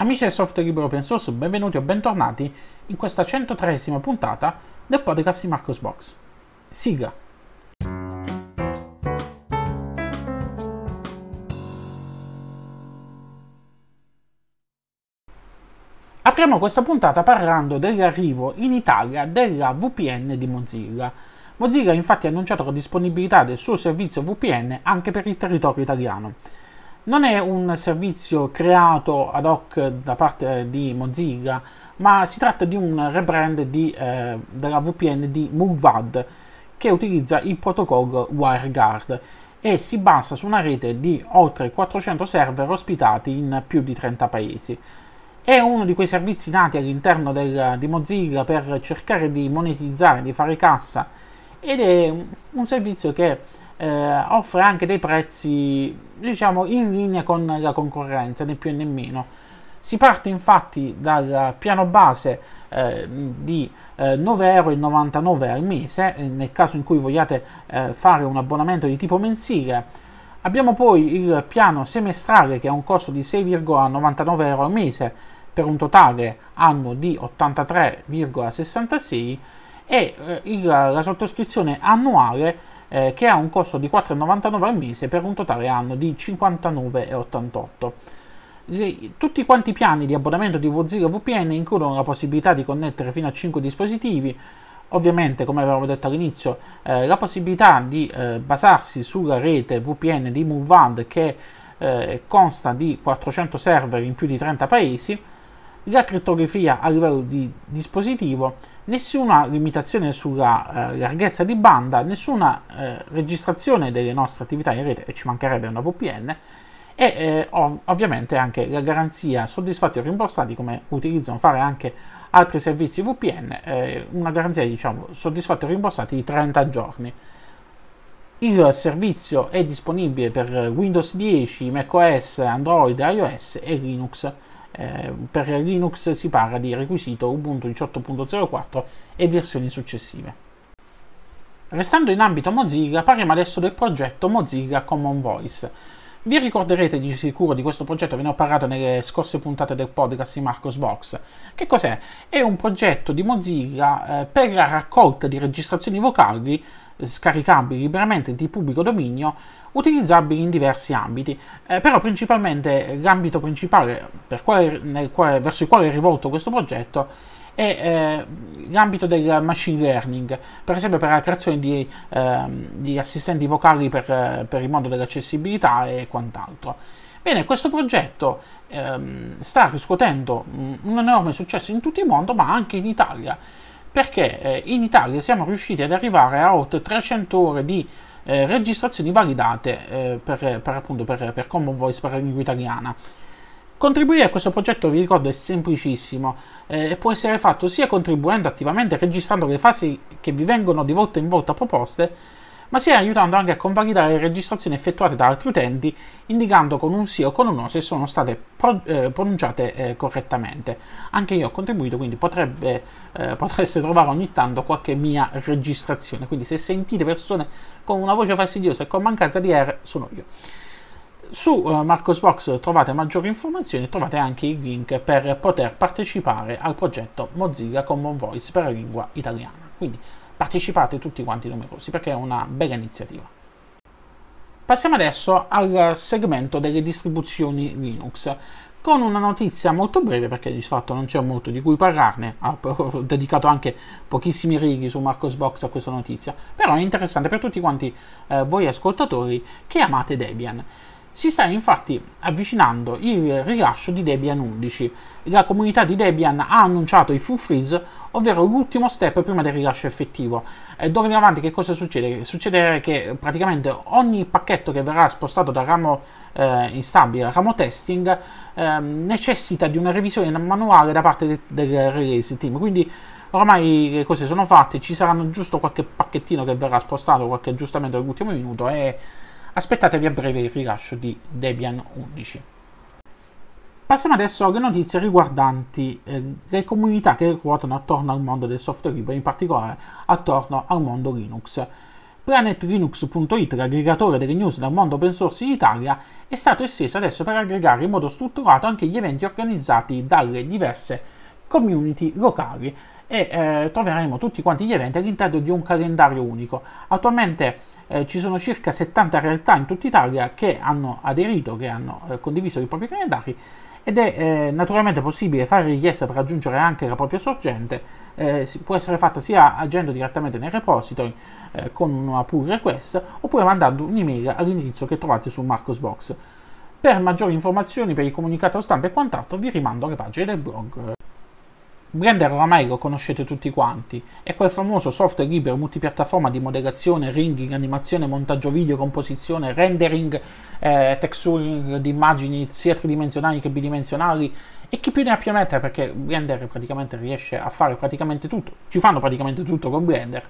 Amici del software libero open source, benvenuti o bentornati in questa 103esima puntata del podcast di Marcos Box. Sigla. Apriamo questa puntata parlando dell'arrivo in Italia della VPN di Mozilla. Mozilla infatti ha annunciato la disponibilità del suo servizio VPN anche per il territorio italiano non è un servizio creato ad hoc da parte di Mozilla, ma si tratta di un rebrand di, eh, della VPN di Muvad che utilizza il protocollo WireGuard e si basa su una rete di oltre 400 server ospitati in più di 30 paesi. È uno di quei servizi nati all'interno del, di Mozilla per cercare di monetizzare, di fare cassa ed è un servizio che eh, offre anche dei prezzi diciamo in linea con la concorrenza, né più né meno. Si parte infatti dal piano base eh, di eh, 9,99 euro al mese, eh, nel caso in cui vogliate eh, fare un abbonamento di tipo mensile. Abbiamo poi il piano semestrale che ha un costo di 6,99 euro al mese per un totale annuo di 83,66 e eh, il, la sottoscrizione annuale eh, che ha un costo di 4,99 al mese per un totale anno di 59,88. Tutti quanti i piani di abbonamento di Mozilla VPN includono la possibilità di connettere fino a 5 dispositivi, ovviamente come avevamo detto all'inizio eh, la possibilità di eh, basarsi sulla rete VPN di MoveAd che eh, consta di 400 server in più di 30 paesi, la crittografia a livello di dispositivo nessuna limitazione sulla eh, larghezza di banda, nessuna eh, registrazione delle nostre attività in rete, e ci mancherebbe una VPN, e eh, ov- ovviamente anche la garanzia soddisfatti o rimborsati, come utilizzano fare anche altri servizi VPN, eh, una garanzia diciamo soddisfatti o rimborsati di 30 giorni. Il servizio è disponibile per Windows 10, macOS, Android, iOS e Linux eh, per Linux si parla di requisito Ubuntu 18.04 e versioni successive. Restando in ambito Mozilla, parliamo adesso del progetto Mozilla Common Voice. Vi ricorderete di sicuro di questo progetto, ve ne ho parlato nelle scorse puntate del podcast di Marcos Box. Che cos'è? È un progetto di Mozilla eh, per la raccolta di registrazioni vocali eh, scaricabili liberamente di pubblico dominio utilizzabili in diversi ambiti, eh, però principalmente l'ambito principale quale, quale, verso il quale è rivolto questo progetto è eh, l'ambito del machine learning, per esempio per la creazione di, eh, di assistenti vocali per, per, il mondo dell'accessibilità e quant'altro. Bene, questo progetto ehm, sta riscuotendo un enorme successo in tutto il mondo, ma anche in Italia, perché eh, in Italia siamo riusciti ad arrivare a oltre 300 ore di eh, registrazioni validate eh, per, per, appunto, per, per Common Voice per la lingua italiana. Contribuire a questo progetto, vi ricordo, è semplicissimo eh, e può essere fatto sia contribuendo attivamente, registrando le fasi che vi vengono di volta in volta proposte, ma sia aiutando anche a convalidare le registrazioni effettuate da altri utenti, indicando con un sì o con un no se sono state pro, eh, pronunciate eh, correttamente. Anche io ho contribuito, quindi potrebbe, eh, potreste trovare ogni tanto qualche mia registrazione. Quindi se sentite persone con una voce fastidiosa e con mancanza di R, sono io. Su uh, Marcosbox trovate maggiori informazioni e trovate anche il link per poter partecipare al progetto Mozilla Common Voice per la lingua italiana. Quindi partecipate tutti quanti numerosi perché è una bella iniziativa. Passiamo adesso al segmento delle distribuzioni Linux con una notizia molto breve perché di fatto non c'è molto di cui parlarne, ho dedicato anche pochissimi righi su Marcosbox a questa notizia, però è interessante per tutti quanti eh, voi ascoltatori che amate Debian. Si sta infatti avvicinando il rilascio di Debian 11. La comunità di Debian ha annunciato il full freeze, ovvero l'ultimo step prima del rilascio effettivo. E d'ora in avanti che cosa succede? Succede che praticamente ogni pacchetto che verrà spostato dal ramo eh, instabile al ramo testing eh, necessita di una revisione manuale da parte del, del release team. Quindi ormai le cose sono fatte, ci saranno giusto qualche pacchettino che verrà spostato, qualche aggiustamento all'ultimo minuto e aspettatevi a breve il rilascio di Debian 11. Passiamo adesso alle notizie riguardanti eh, le comunità che ruotano attorno al mondo del software libero, in particolare attorno al mondo Linux. PlanetLinux.it, l'aggregatore delle news del mondo open source in Italia, è stato esteso adesso per aggregare in modo strutturato anche gli eventi organizzati dalle diverse community locali e eh, troveremo tutti quanti gli eventi all'interno di un calendario unico. Attualmente eh, ci sono circa 70 realtà in tutta Italia che hanno aderito, che hanno eh, condiviso i propri calendari ed è eh, naturalmente possibile fare richiesta per aggiungere anche la propria sorgente, eh, può essere fatta sia agendo direttamente nel repository eh, con una pull request oppure mandando un'email all'indirizzo che trovate su Marcosbox. Per maggiori informazioni, per il comunicato stampa e quant'altro vi rimando alle pagine del blog. Blender oramai lo conoscete tutti quanti, è quel famoso software libero multipiattaforma di modellazione, ringing, animazione, montaggio video, composizione, rendering, eh, texturing di immagini sia tridimensionali che bidimensionali e chi più ne ha più ne metta perché Blender praticamente riesce a fare praticamente tutto, ci fanno praticamente tutto con Blender.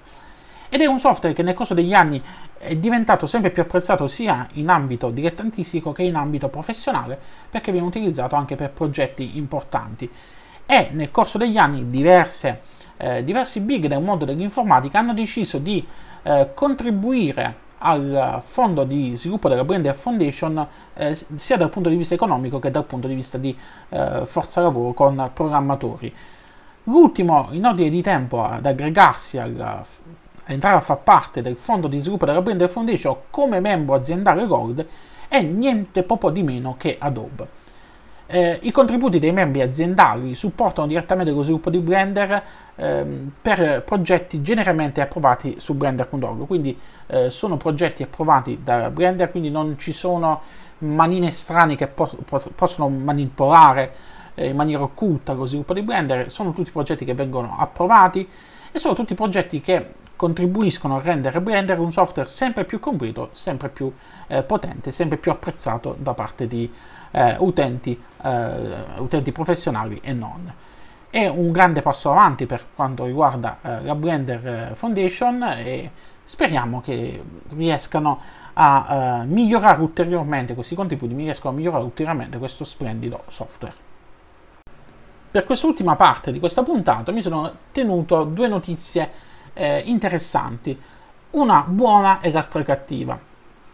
Ed è un software che nel corso degli anni è diventato sempre più apprezzato sia in ambito dilettantistico che in ambito professionale perché viene utilizzato anche per progetti importanti. E nel corso degli anni diverse, eh, diversi big del mondo dell'informatica hanno deciso di eh, contribuire al fondo di sviluppo della Blender Foundation eh, sia dal punto di vista economico che dal punto di vista di eh, forza lavoro con programmatori. L'ultimo in ordine di tempo ad aggregarsi al, entrare a far parte del fondo di sviluppo della Blender Foundation come membro aziendale Gold è niente poco di meno che Adobe. Eh, I contributi dei membri aziendali supportano direttamente lo sviluppo di Blender ehm, per progetti generalmente approvati su Blender.org, quindi eh, sono progetti approvati da Blender, quindi non ci sono manine strane che pos- pos- possono manipolare eh, in maniera occulta lo sviluppo di Blender, sono tutti progetti che vengono approvati e sono tutti progetti che contribuiscono a rendere Blender un software sempre più completo, sempre più eh, potente, sempre più apprezzato da parte di eh, utenti, eh, utenti professionali e non. È un grande passo avanti per quanto riguarda eh, la Blender eh, Foundation e speriamo che riescano a uh, migliorare ulteriormente questi contributi, riescano a migliorare ulteriormente questo splendido software. Per quest'ultima parte di questa puntata mi sono tenuto due notizie eh, interessanti, una buona e l'altra cattiva.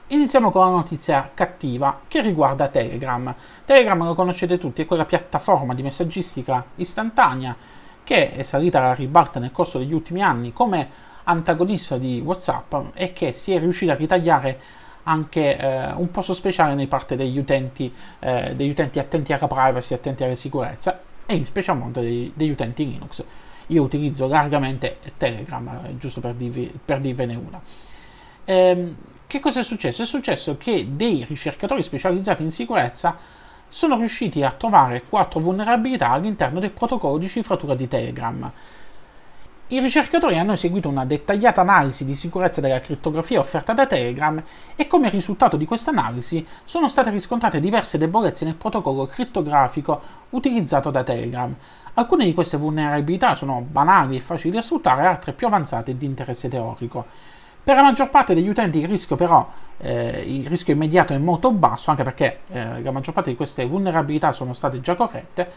Iniziamo con la notizia cattiva che riguarda Telegram. Telegram lo conoscete tutti, è quella piattaforma di messaggistica istantanea che è salita alla ribalta nel corso degli ultimi anni come antagonista di WhatsApp e che si è riuscita a ritagliare anche eh, un posto speciale nei parte degli utenti, eh, degli utenti attenti alla privacy, attenti alla sicurezza e in special modo degli, degli utenti Linux. Io utilizzo largamente Telegram, eh, giusto per, dirvi, per dirvene una. Ehm, che cosa è successo? È successo che dei ricercatori specializzati in sicurezza sono riusciti a trovare quattro vulnerabilità all'interno del protocollo di cifratura di Telegram. I ricercatori hanno eseguito una dettagliata analisi di sicurezza della crittografia offerta da Telegram e come risultato di questa analisi sono state riscontrate diverse debolezze nel protocollo crittografico utilizzato da Telegram. Alcune di queste vulnerabilità sono banali e facili da sfruttare, altre più avanzate e di interesse teorico. Per la maggior parte degli utenti il rischio però, eh, il rischio immediato è molto basso, anche perché eh, la maggior parte di queste vulnerabilità sono state già corrette,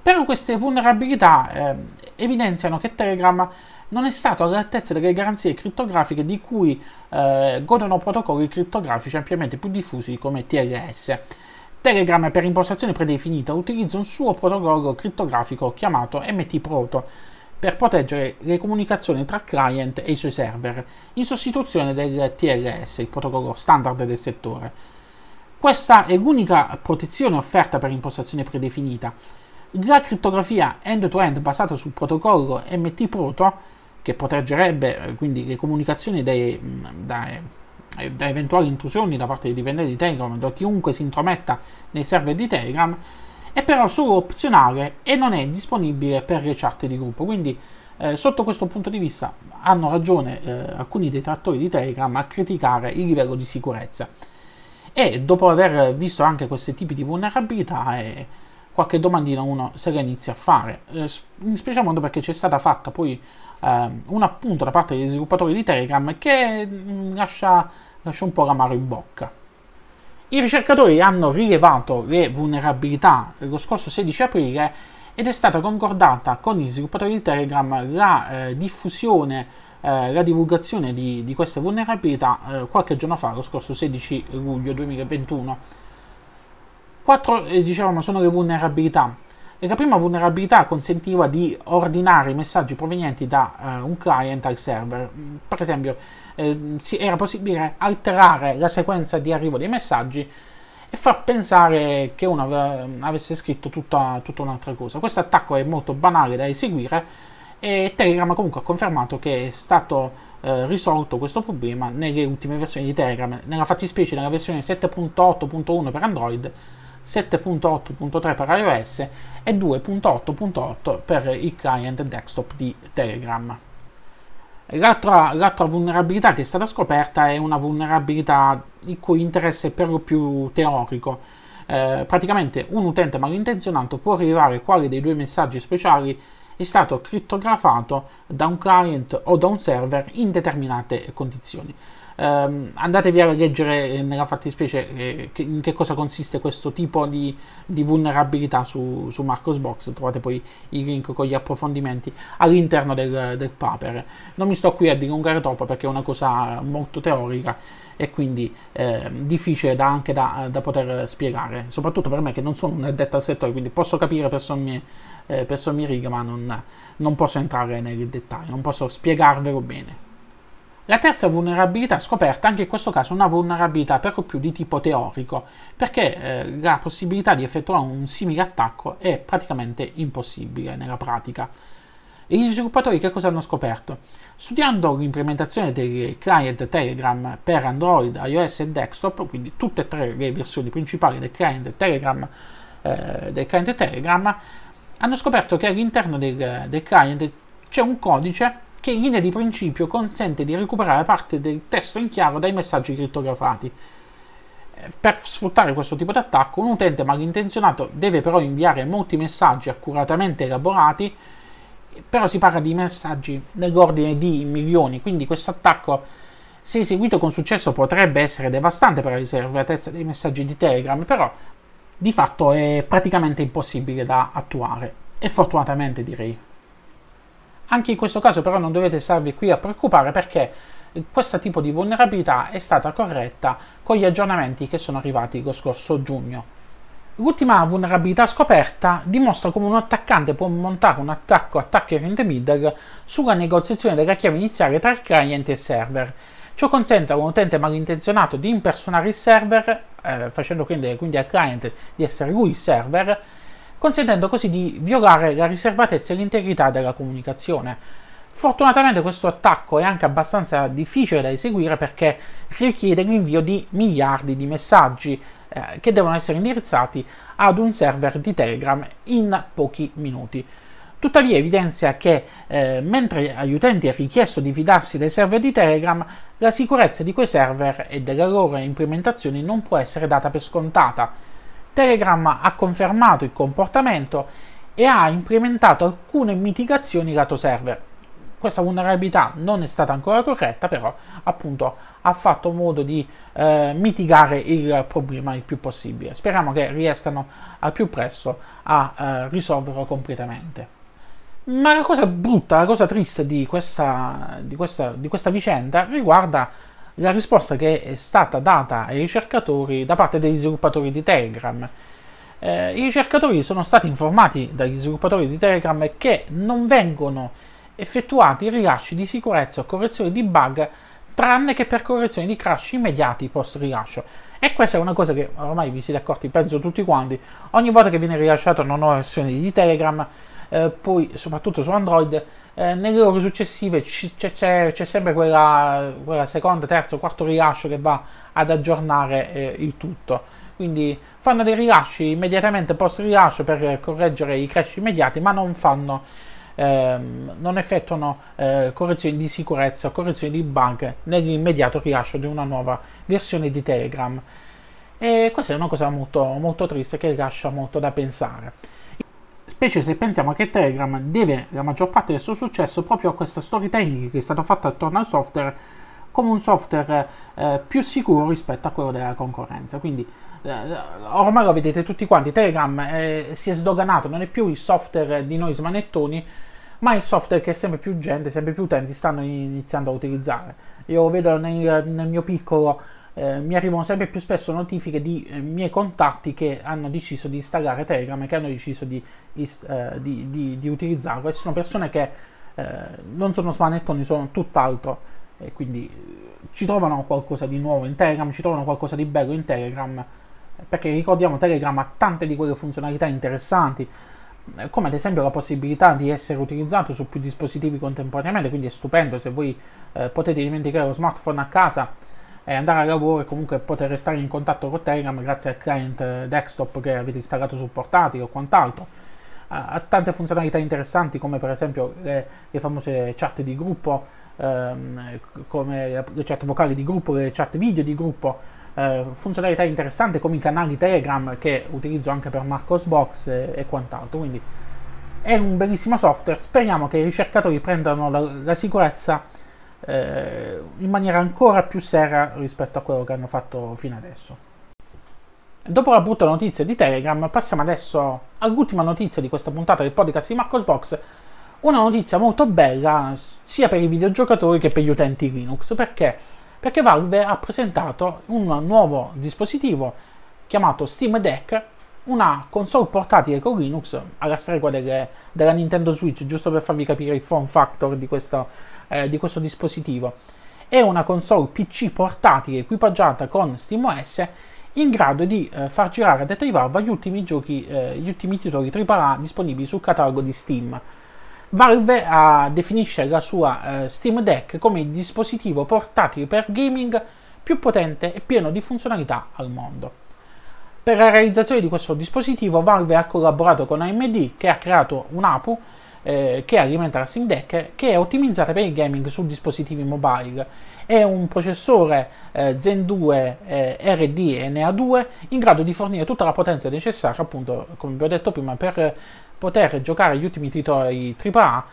però queste vulnerabilità eh, evidenziano che Telegram non è stato all'altezza delle garanzie crittografiche di cui eh, godono protocolli crittografici ampiamente più diffusi come TLS. Telegram per impostazione predefinita utilizza un suo protocollo crittografico chiamato MT-Proto, per proteggere le comunicazioni tra client e i suoi server, in sostituzione del TLS, il protocollo standard del settore. Questa è l'unica protezione offerta per impostazione predefinita. La crittografia end-to-end basata sul protocollo MT-Proto, che proteggerebbe eh, quindi le comunicazioni dai, da, da eventuali intrusioni da parte dei dipendenti di Telegram, da chiunque si intrometta nei server di Telegram, è però solo opzionale e non è disponibile per le chat di gruppo. Quindi, eh, sotto questo punto di vista, hanno ragione eh, alcuni detrattori di Telegram a criticare il livello di sicurezza. E dopo aver visto anche questi tipi di vulnerabilità, eh, qualche domandina uno se la inizia a fare. Eh, in special modo perché c'è stata fatta poi ehm, un appunto da parte degli sviluppatori di Telegram che mh, mm, lascia, lascia un po' l'amaro in bocca. I ricercatori hanno rilevato le vulnerabilità lo scorso 16 aprile ed è stata concordata con gli sviluppatori di Telegram la eh, diffusione eh, la divulgazione di, di queste vulnerabilità eh, qualche giorno fa, lo scorso 16 luglio 2021. Quattro, eh, dicevamo, sono le vulnerabilità. E la prima vulnerabilità consentiva di ordinare i messaggi provenienti da uh, un client al server. Per esempio, eh, era possibile alterare la sequenza di arrivo dei messaggi e far pensare che uno avesse scritto tutta, tutta un'altra cosa. Questo attacco è molto banale da eseguire e Telegram comunque ha confermato che è stato eh, risolto questo problema nelle ultime versioni di Telegram, nella fattispecie nella versione 7.8.1 per Android, 7.8.3 per iOS e 2.8.8 per il client desktop di Telegram. L'altra, l'altra, vulnerabilità che è stata scoperta è una vulnerabilità il cui interesse è per lo più teorico. Eh, praticamente un utente malintenzionato può rilevare quale dei due messaggi speciali è stato crittografato da un client o da un server in determinate condizioni. Um, andatevi a leggere eh, nella fattispecie eh, in che cosa consiste questo tipo di, di vulnerabilità su, su Marcosbox, trovate poi i link con gli approfondimenti all'interno del, del paper. Non mi sto qui a dilungare troppo perché è una cosa molto teorica e quindi eh, difficile da, anche da, da, poter spiegare, soprattutto per me che non sono un addetto al settore, quindi posso capire per sommi, eh, per sommi righe, ma non, non posso entrare nei dettagli, non posso spiegarvelo bene. La terza vulnerabilità scoperta, anche in questo caso una vulnerabilità per lo più di tipo teorico, perché eh, la possibilità di effettuare un simile attacco è praticamente impossibile nella pratica. E gli sviluppatori che cosa hanno scoperto? Studiando l'implementazione dei client Telegram per Android, iOS e desktop, quindi tutte e tre le versioni principali del client Telegram, eh, del client Telegram hanno scoperto che all'interno del, del client c'è un codice che in linea di principio consente di recuperare parte del testo in chiaro dai messaggi crittografati. Eh, per sfruttare questo tipo di attacco, un utente malintenzionato deve però inviare molti messaggi accuratamente elaborati, però si parla di messaggi nell'ordine di milioni, quindi questo attacco, se eseguito con successo, potrebbe essere devastante per la riservatezza dei messaggi di Telegram, però di fatto è praticamente impossibile da attuare, e fortunatamente direi. Anche in questo caso però non dovete starvi qui a preoccupare perché questo tipo di vulnerabilità è stata corretta con gli aggiornamenti che sono arrivati lo scorso giugno. L'ultima vulnerabilità scoperta dimostra come un attaccante può montare un attacco attacker in the middle sulla negoziazione della chiave iniziale tra il client e il server. Ciò consente a un utente malintenzionato di impersonare il server, eh, facendo credere quindi al client di essere lui il server, consentendo così di violare la riservatezza e l'integrità della comunicazione. Fortunatamente questo attacco è anche abbastanza difficile da eseguire perché richiede l'invio di miliardi di messaggi eh, che devono essere indirizzati ad un server di Telegram in pochi minuti. Tuttavia evidenzia che eh, mentre agli utenti è richiesto di fidarsi dei server di Telegram, la sicurezza di quei server e delle loro implementazioni non può essere data per scontata Telegram ha confermato il comportamento e ha implementato alcune mitigazioni lato server. Questa vulnerabilità non è stata ancora corretta, però appunto ha fatto modo di eh, mitigare il problema il più possibile. Speriamo che riescano al più presto a eh, risolverlo completamente. Ma la cosa brutta, la cosa triste di questa, di questa, di questa vicenda riguarda la risposta che è stata data ai ricercatori da parte degli sviluppatori di Telegram. Eh, I ricercatori sono stati informati dagli sviluppatori di Telegram che non vengono effettuati rilasci di sicurezza o correzioni di bug tranne che per correzioni di crash immediati post rilascio. E questa è una cosa che ormai vi siete accorti, penso tutti quanti, ogni volta che viene rilasciata una nuova versione di Telegram, eh, poi soprattutto su Android, eh, nelle ore successive c- c'è, c'è, sempre quella, quella, seconda, terzo, quarto rilascio che va ad aggiornare eh, il tutto. Quindi fanno dei rilasci immediatamente post rilascio per correggere i crash immediati, ma non fanno ehm, non effettuano eh, correzioni di sicurezza o correzioni di bug nell'immediato rilascio di una nuova versione di Telegram. E questa è una cosa molto, molto triste che lascia molto da pensare specie se pensiamo che Telegram deve la maggior parte del suo successo proprio a questa storytelling che è stata fatta attorno al software come un software eh, più sicuro rispetto a quello della concorrenza. Quindi eh, ormai lo vedete tutti quanti, Telegram eh, si è sdoganato, non è più il software di noi smanettoni, ma il software che sempre più gente, sempre più utenti stanno iniziando a utilizzare. Io vedo nel, nel mio piccolo, eh, mi arrivano sempre più spesso notifiche di eh, miei contatti che hanno deciso di installare Telegram e che hanno deciso di, eh, di, di, di utilizzarlo. E sono persone che eh, non sono smanettoni, sono tutt'altro. E quindi eh, ci trovano qualcosa di nuovo in Telegram, ci trovano qualcosa di bello in Telegram perché ricordiamo Telegram ha tante di quelle funzionalità interessanti eh, come ad esempio la possibilità di essere utilizzato su più dispositivi contemporaneamente, quindi è stupendo. Se voi eh, potete dimenticare lo smartphone a casa e andare a lavoro e comunque poter restare in contatto con Telegram grazie al client eh, desktop che avete installato sul portatile o quant'altro. Ha tante funzionalità interessanti come per esempio le, le famose chat di gruppo, ehm, come le chat vocali di gruppo, le chat video di gruppo, eh, funzionalità interessanti come i canali Telegram che utilizzo anche per Marcosbox e, e quant'altro. Quindi è un bellissimo software. Speriamo che i ricercatori prendano la, la sicurezza eh, in maniera ancora più seria rispetto a quello che hanno fatto fino adesso. Dopo la brutta notizia di Telegram, passiamo adesso all'ultima notizia di questa puntata del podcast di Marcosbox. Una notizia molto bella sia per i videogiocatori che per gli utenti Linux, perché perché Valve ha presentato un nuovo dispositivo chiamato Steam Deck, una console portatile con Linux alla stregua delle, della Nintendo Switch, giusto per farvi capire il form factor di questo, eh, di questo dispositivo. È una console PC portatile equipaggiata con SteamOS in grado di eh, far girare a detta di gli ultimi giochi, eh, gli ultimi titoli AAA disponibili sul catalogo di Steam. Valve uh, definisce la sua uh, Steam Deck come il dispositivo portatile per gaming più potente e pieno di funzionalità al mondo. Per la realizzazione di questo dispositivo Valve ha collaborato con AMD che ha creato un'APU eh, che alimenta la Steam Deck che è ottimizzata per il gaming su dispositivi mobile. È un processore eh, Zen 2 eh, RDNA 2 in grado di fornire tutta la potenza necessaria, appunto, come vi ho detto prima, per poter giocare gli ultimi titoli AAA,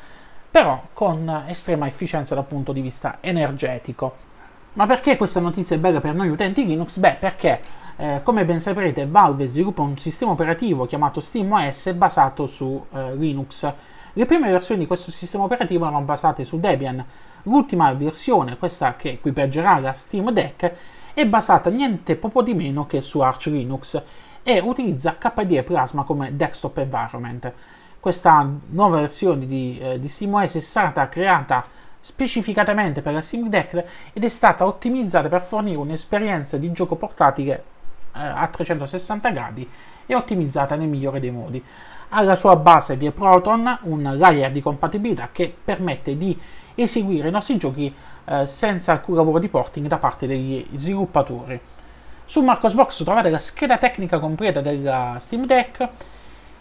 però con estrema efficienza dal punto di vista energetico. Ma perché questa notizia è bella per noi utenti Linux? Beh, perché eh, come ben saprete Valve sviluppa un sistema operativo chiamato SteamOS basato su eh, Linux. Le prime versioni di questo sistema operativo erano basate su Debian. L'ultima versione, questa che equipaggerà la Steam Deck, è basata niente poco di meno che su Arch Linux e utilizza KDE Plasma come desktop environment. Questa nuova versione di, eh, di SteamOS è stata creata specificatamente per la Steam Deck ed è stata ottimizzata per fornire un'esperienza di gioco portatile eh, a 360 gradi e ottimizzata nel migliore dei modi. Alla sua base vi è Proton, un layer di compatibilità che permette di eseguire i nostri giochi eh, senza alcun lavoro di porting da parte degli sviluppatori. Su Marcosbox trovate la scheda tecnica completa della Steam Deck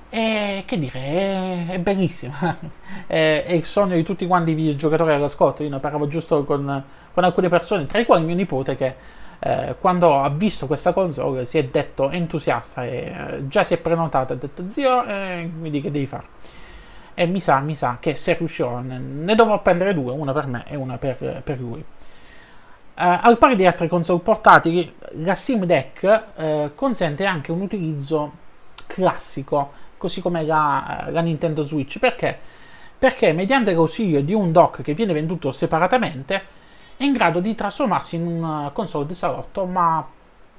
e che dire, è, è bellissima. è, è, il sogno di tutti quanti i videogiocatori all'ascolto. Io ne parlavo giusto con, con, alcune persone, tra i quali mio nipote che eh, quando ha visto questa console si è detto entusiasta e eh, già si è prenotata, ha detto zio, eh, mi dica che devi fare. E mi sa, mi sa che se riuscirò ne, ne dovrò prendere due, una per me e una per, per lui. Uh, al pari di altre console portatili, la Steam Deck uh, consente anche un utilizzo classico, così come la, la, Nintendo Switch. Perché? Perché mediante l'ausilio di un dock che viene venduto separatamente è in grado di trasformarsi in una console di salotto, ma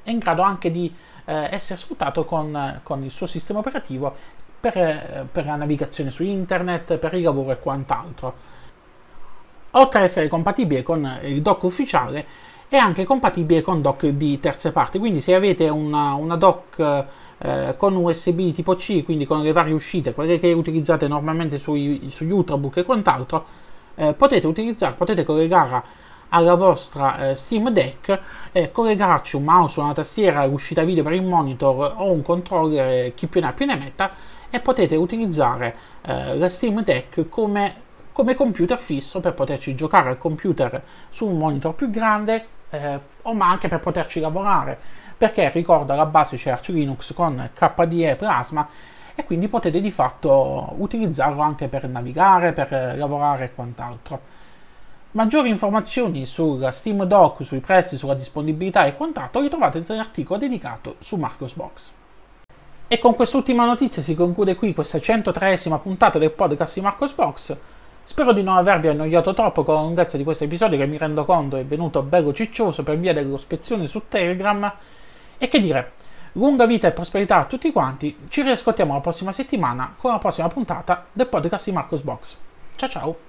è in grado anche di uh, essere sfruttato con, con, il suo sistema operativo per, per la navigazione su internet, per il lavoro e quant'altro oltre ad essere compatibile con il dock ufficiale, è anche compatibile con dock di terze parti. Quindi, se avete una, una dock eh, con USB tipo C, quindi con le varie uscite, quelle che utilizzate normalmente sui, sugli ultrabook e quant'altro, eh, potete potete collegare alla vostra eh, Steam Deck e collegarci un mouse, una tastiera, l'uscita video per il monitor o un controller, chi più ne ha più ne metta, e potete utilizzare eh, la Steam Deck come come computer fisso per poterci giocare al computer su un monitor più grande eh, o ma anche per poterci lavorare perché ricordo alla base c'è Arch Linux con KDE Plasma e quindi potete di fatto utilizzarlo anche per navigare, per lavorare e quant'altro. Maggiori informazioni sulla Steam Dock, sui prezzi, sulla disponibilità e quant'altro ritrovate nell'articolo dedicato su Marcosbox. E con quest'ultima notizia si conclude qui questa 103esima puntata del podcast di Marcosbox. Spero di non avervi annoiato troppo con la lunghezza di questo episodio che mi rendo conto è venuto bello ciccioso per via delle ospezioni su Telegram. E che dire, lunga vita e prosperità a tutti quanti, ci riascoltiamo la prossima settimana con la prossima puntata del podcast di Marcos Box. Ciao ciao!